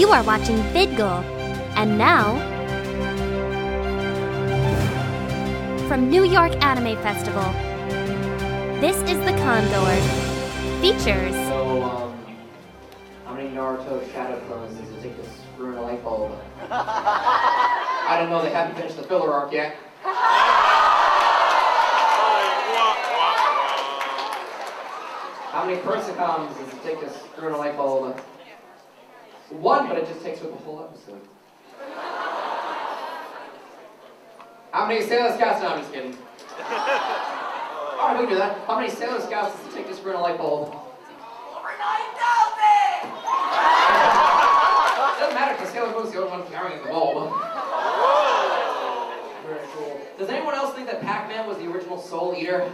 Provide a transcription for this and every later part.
You are watching Vidgle. And now, from New York Anime Festival, this is the Condor. Features So, um, how many Naruto shadow clones does it take to screw in a light bulb? I don't know, they haven't finished the filler arc yet. How many Persocoms does it take to screw in a light bulb? One, but it just takes with the whole episode. How many Sailor Scouts? No, I'm just kidding. Alright, we can do that. How many Sailor Scouts does it take to screw in a light bulb? Over 9,000! Doesn't matter because Sailor Moon's the only one carrying the bulb. Very cool. Does anyone else think that Pac-Man was the original Soul Eater?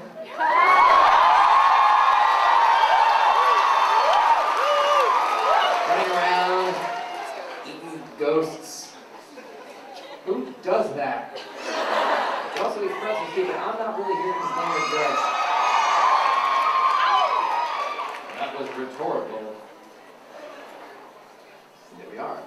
Running around, eating ghosts. Who does that? He also eats pretzels too, but I'm not really That was rhetorical. There we are.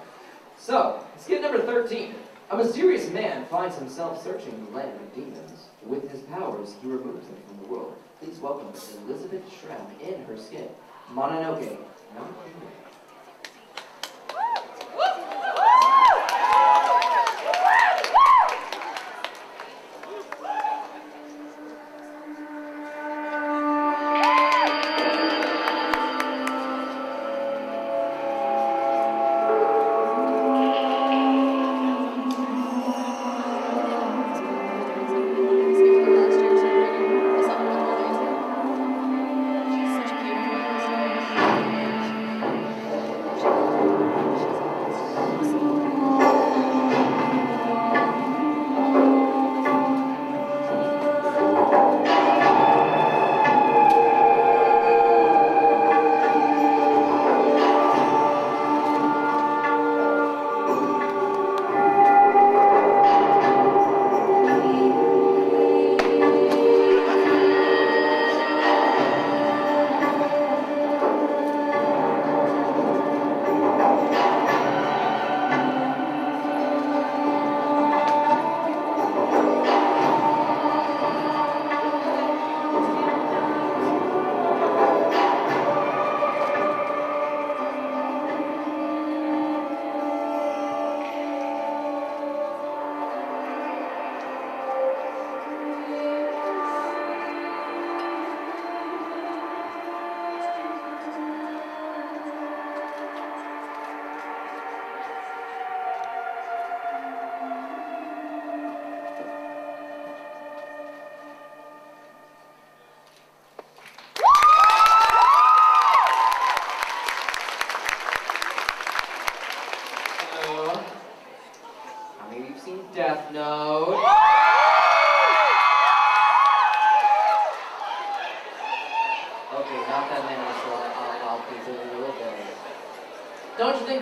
So, skit number 13. A mysterious man finds himself searching the land of demons. With his powers, he removes them from the world. Please welcome Elizabeth Shram in her skit, Mononoke.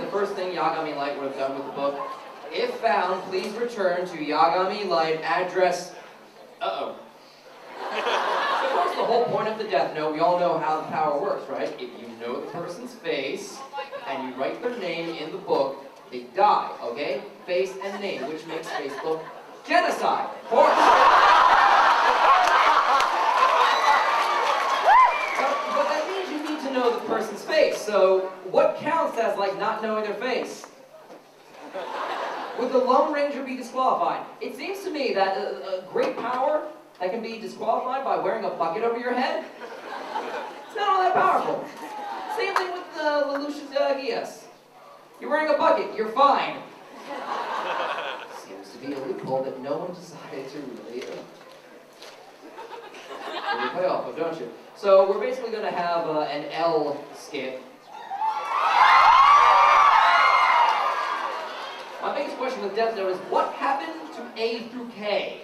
The first thing Yagami Light would have done with the book? If found, please return to Yagami Light address. Uh oh. of course, the whole point of the Death Note, we all know how the power works, right? If you know the person's face and you write their name in the book, they die, okay? Face and name, which makes Facebook genocide. Of course. But, but that means you need to know the person's face. So what counts as like not knowing their face? Would the Lone Ranger be disqualified? It seems to me that a, a great power that can be disqualified by wearing a bucket over your head, it's not all that powerful. Same thing with uh, Lelouch uh, Geass. You're wearing a bucket, you're fine. Seems to be a loophole that no one decided to really, uh, play off of, don't you? So we're basically going to have uh, an L skit. Biggest with Death Note is what happened to A through K?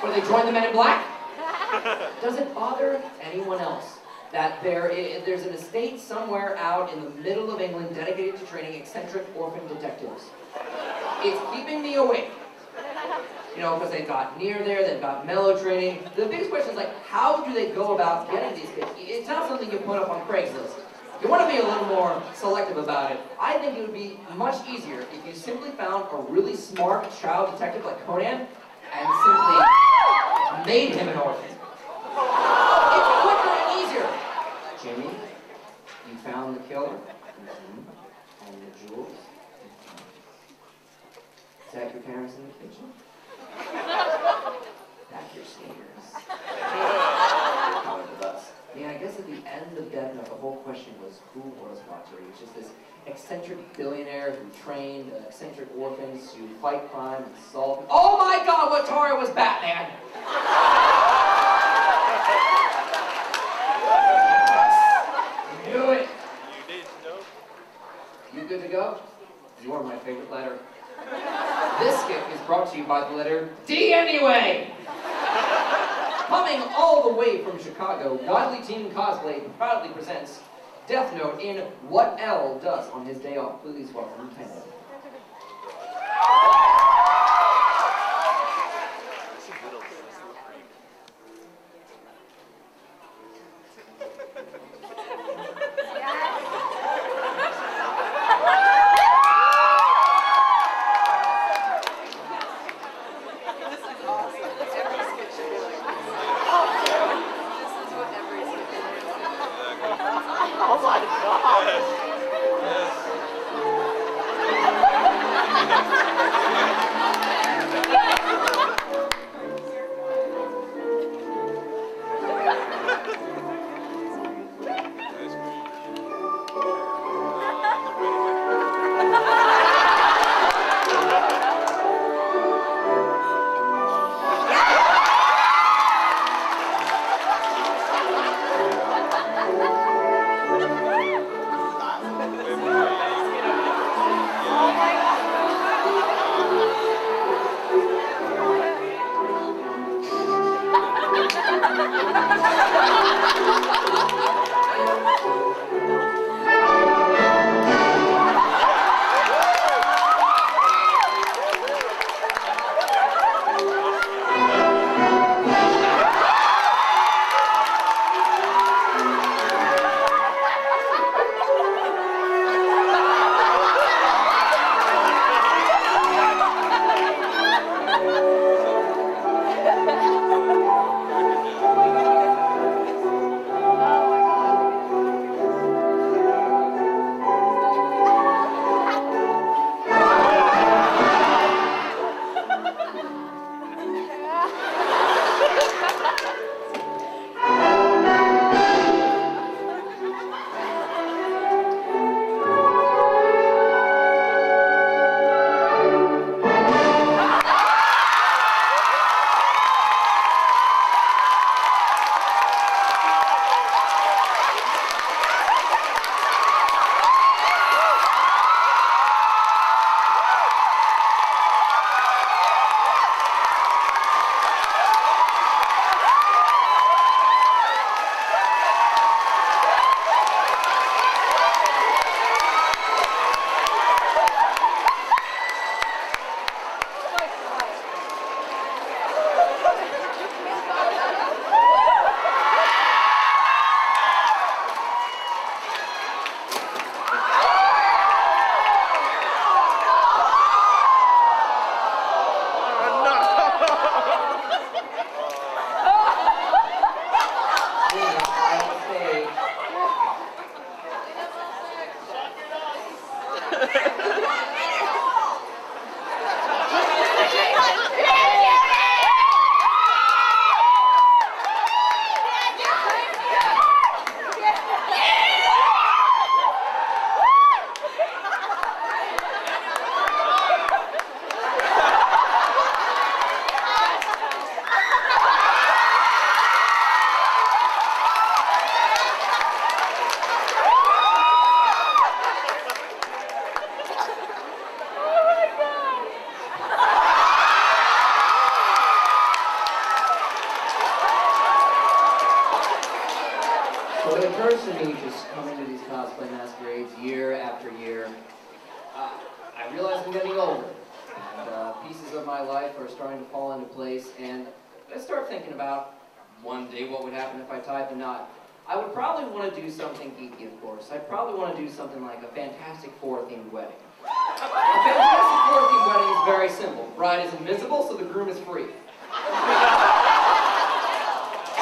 Where they joined the Men in Black? Does it bother anyone else that there is, there's an estate somewhere out in the middle of England dedicated to training eccentric orphan detectives? It's keeping me awake. You know, because they've got near there, they've got Mello training. The biggest question is like, how do they go about getting these kids? It's not something you put up on Craigslist. You want to be a little more selective about it. I think it would be much easier if you simply found a really smart child detective like Conan and simply made him an orphan. It's quicker and easier. Jimmy, you found the killer? Mm-hmm. And the jewels? That your parents in the kitchen? That's your sneakers. Yeah, I guess at the end of Death Note, the whole question was who was Watari? Was just this eccentric billionaire who trained uh, eccentric orphans to fight crime and solve. Oh my God, Watari was Batman! Knew it. You to. You good to go? You are my favorite letter. This skit is brought to you by the letter D anyway! Coming all the way from Chicago, Godly Team Cosplay proudly presents Death Note in What L Does on his day off. Please welcome Lieutenant.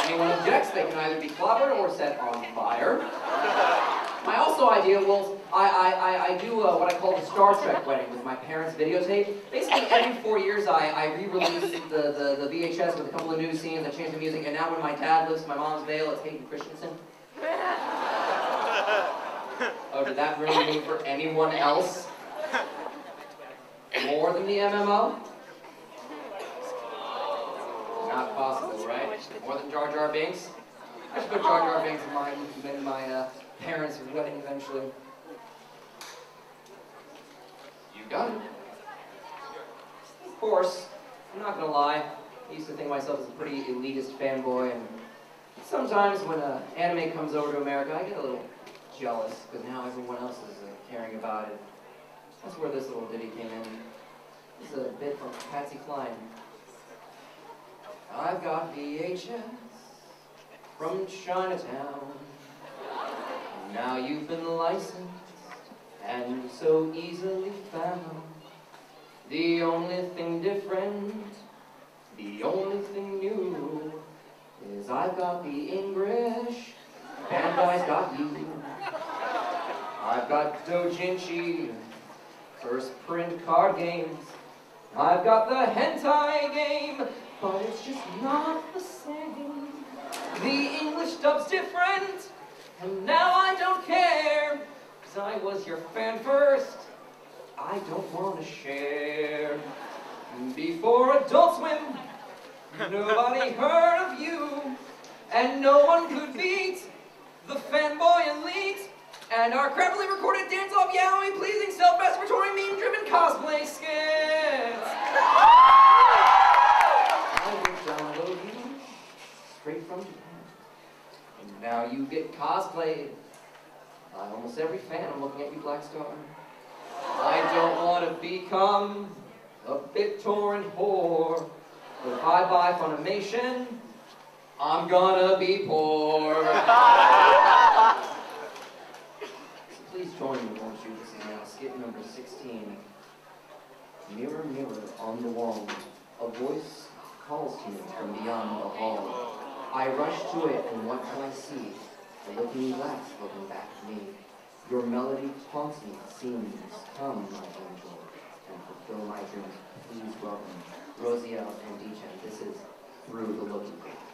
Anyone objects, they can either be clobbered or set on fire. My also idea I, I, I, I do uh, what I call the Star Trek wedding with my parents' videotape. Basically, every four years I, I re-release the, the, the VHS with a couple of new scenes, I change the music, and now when my dad lifts my mom's veil, it's Hayden Christensen. Oh, did that really mean for anyone else? More than the MMO? Not possible, right? More than Jar Jar Binks? I should put Jar Jar Binks in my, in my uh, parents' wedding eventually. You got it. Of course, I'm not gonna lie. I used to think myself as a pretty elitist fanboy, and sometimes when uh, anime comes over to America, I get a little jealous because now everyone else is uh, caring about it. That's where this little ditty came in. This is a bit from Patsy Cline. I've got VHS from Chinatown. Now you've been licensed and so easily found. The only thing different, the only thing new, is I've got the English and I've got you. I've got Dojinshi, first print card games. I've got the hentai game, but it's just not the same. The English dub's different, and now I don't care, cause I was your fan first. I don't wanna share. Before Adult Swim, nobody heard of you, and no one could beat the fanboy elite. And our crappily recorded dance-off yaoi pleasing self-masturbatory meme-driven cosplay skits. I will download you straight from Japan. And now you get cosplayed by almost every fan. I'm looking at you, Black Star. I don't want to become a BitTorrent whore. But if I buy Funimation, I'm gonna be poor. Please join me, won't you? This is now skit number 16. Mirror, mirror on the wall, a voice calls to me from beyond the hall. I rush to it, and what can I see? A looking glass looking back at me. Your melody taunts me, seems, come, my angel, and fulfill my dreams. Please welcome Rosiel and Deechan. This is Through the Looking Glass.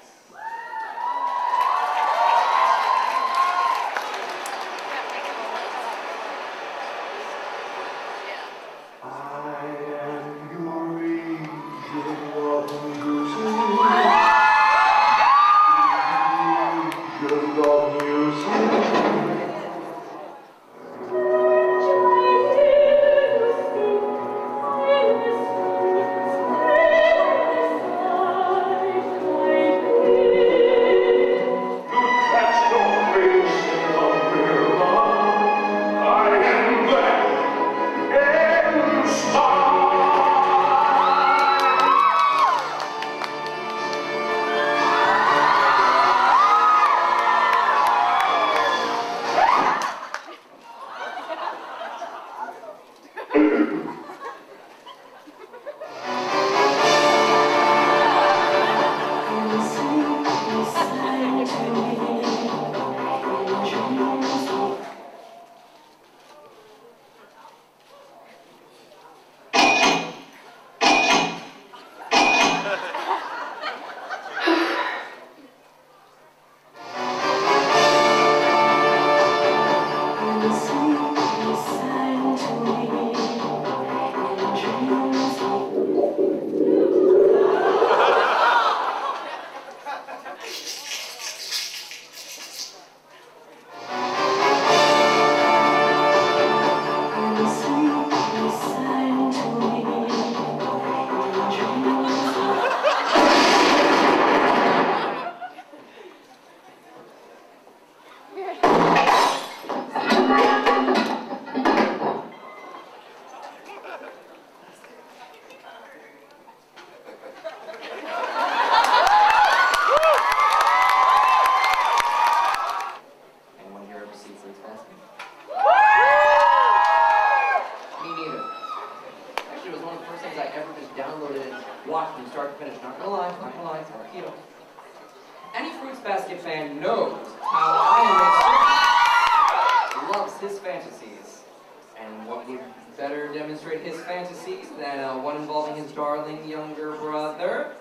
Better demonstrate his fantasies than uh, one involving his darling younger brother?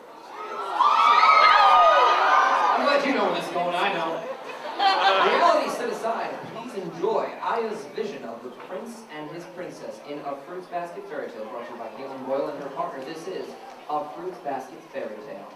I'm glad you know where this is going, I don't. Reality set aside, please enjoy Aya's vision of the prince and his princess in A Fruits Basket Fairy Tale, brought to you by Caitlin Boyle and her partner. This is A Fruits Basket Fairy Tale.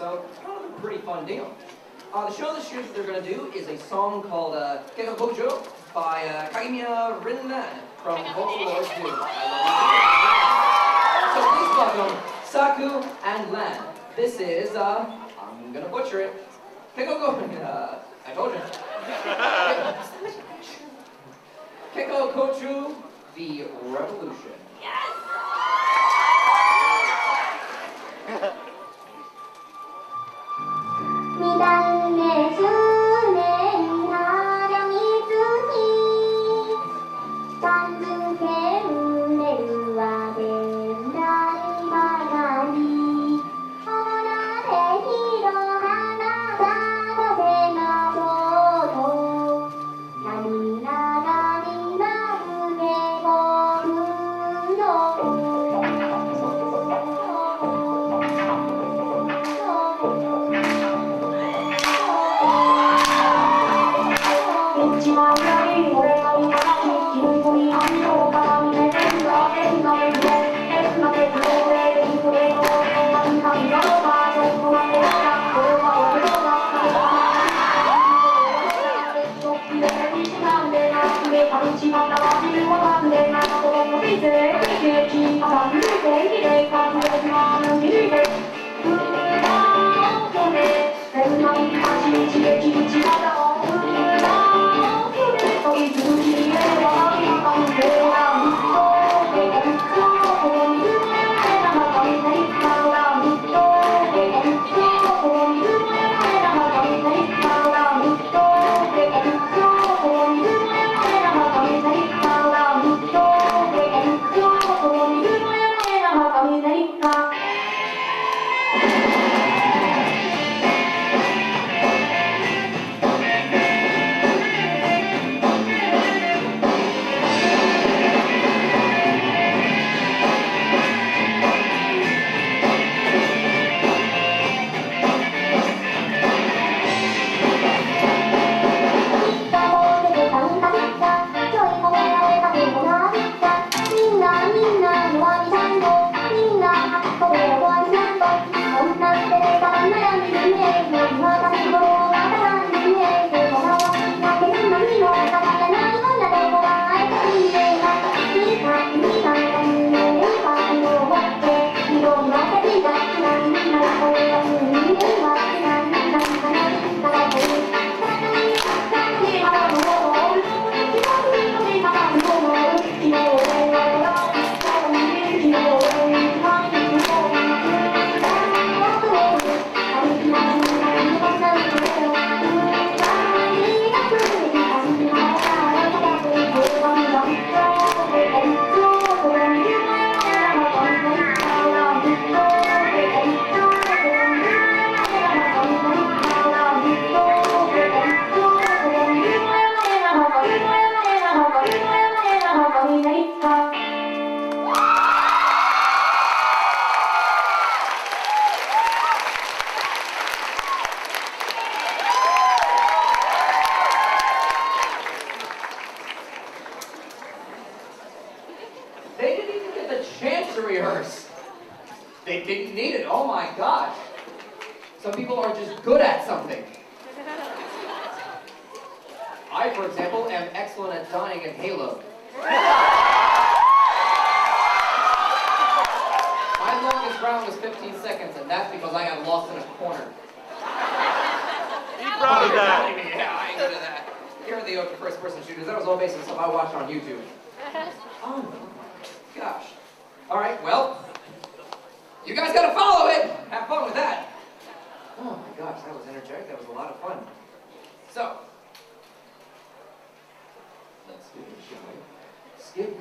So it's kind of a pretty fun deal. Uh, the show this year that they're going to do is a song called uh, by uh, Kagamine Rinnan from Vocaloid 2. So please welcome Saku and Lan. This is, uh, I'm going to butcher it. Kekoko, uh, I told you. Keko the Revolution.「二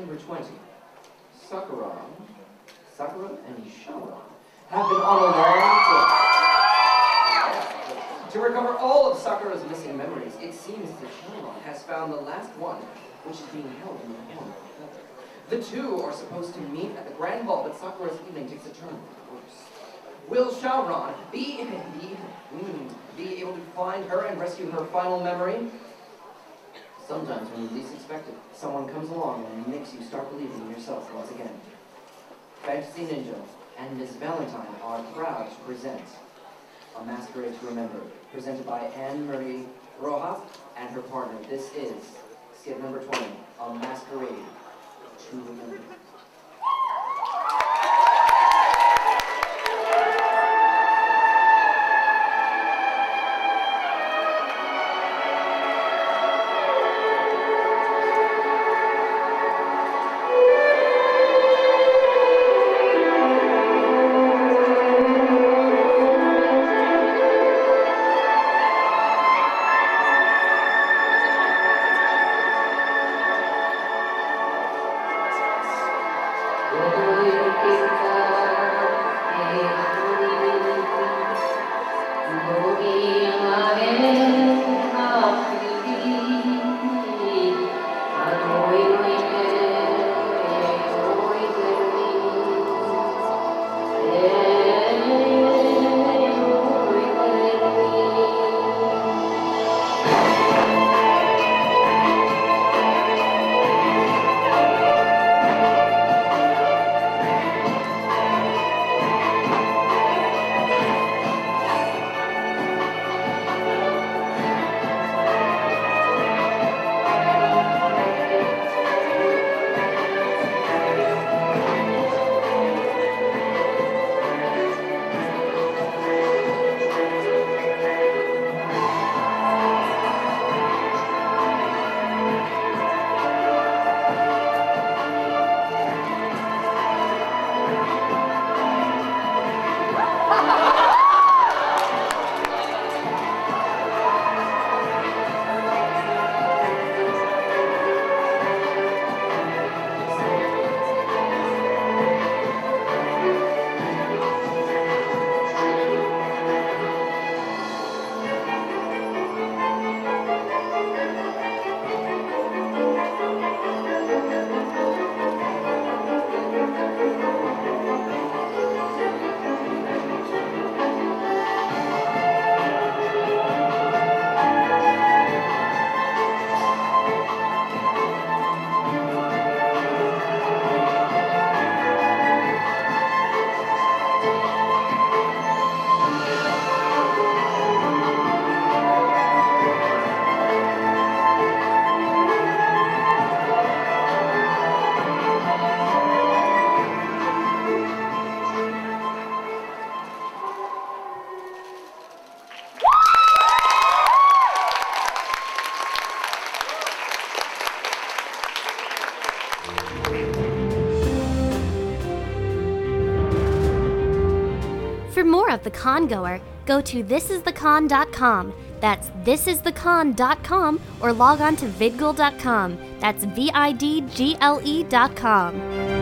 Number 20. Sakura, Sakura and Shaoran have been on a long trip. To recover all of Sakura's missing memories, it seems that Shaoran has found the last one, which is being held in the form. The two are supposed to meet at the Grand Ball, but Sakura's evening takes a turn for the worse. Will Shaoran be, be, be able to find her and rescue her final memory? Sometimes when you least expect it, someone comes along and makes you start believing in yourself once again. Fantasy Ninja and Miss Valentine are proud to present A Masquerade to Remember, presented by Anne Marie Rojas and her partner. This is skit number 20, A Masquerade the congoer, go to thisisthecon.com. That's thisisthecon.com or log on to vidgle.com. That's V I D G L E.com.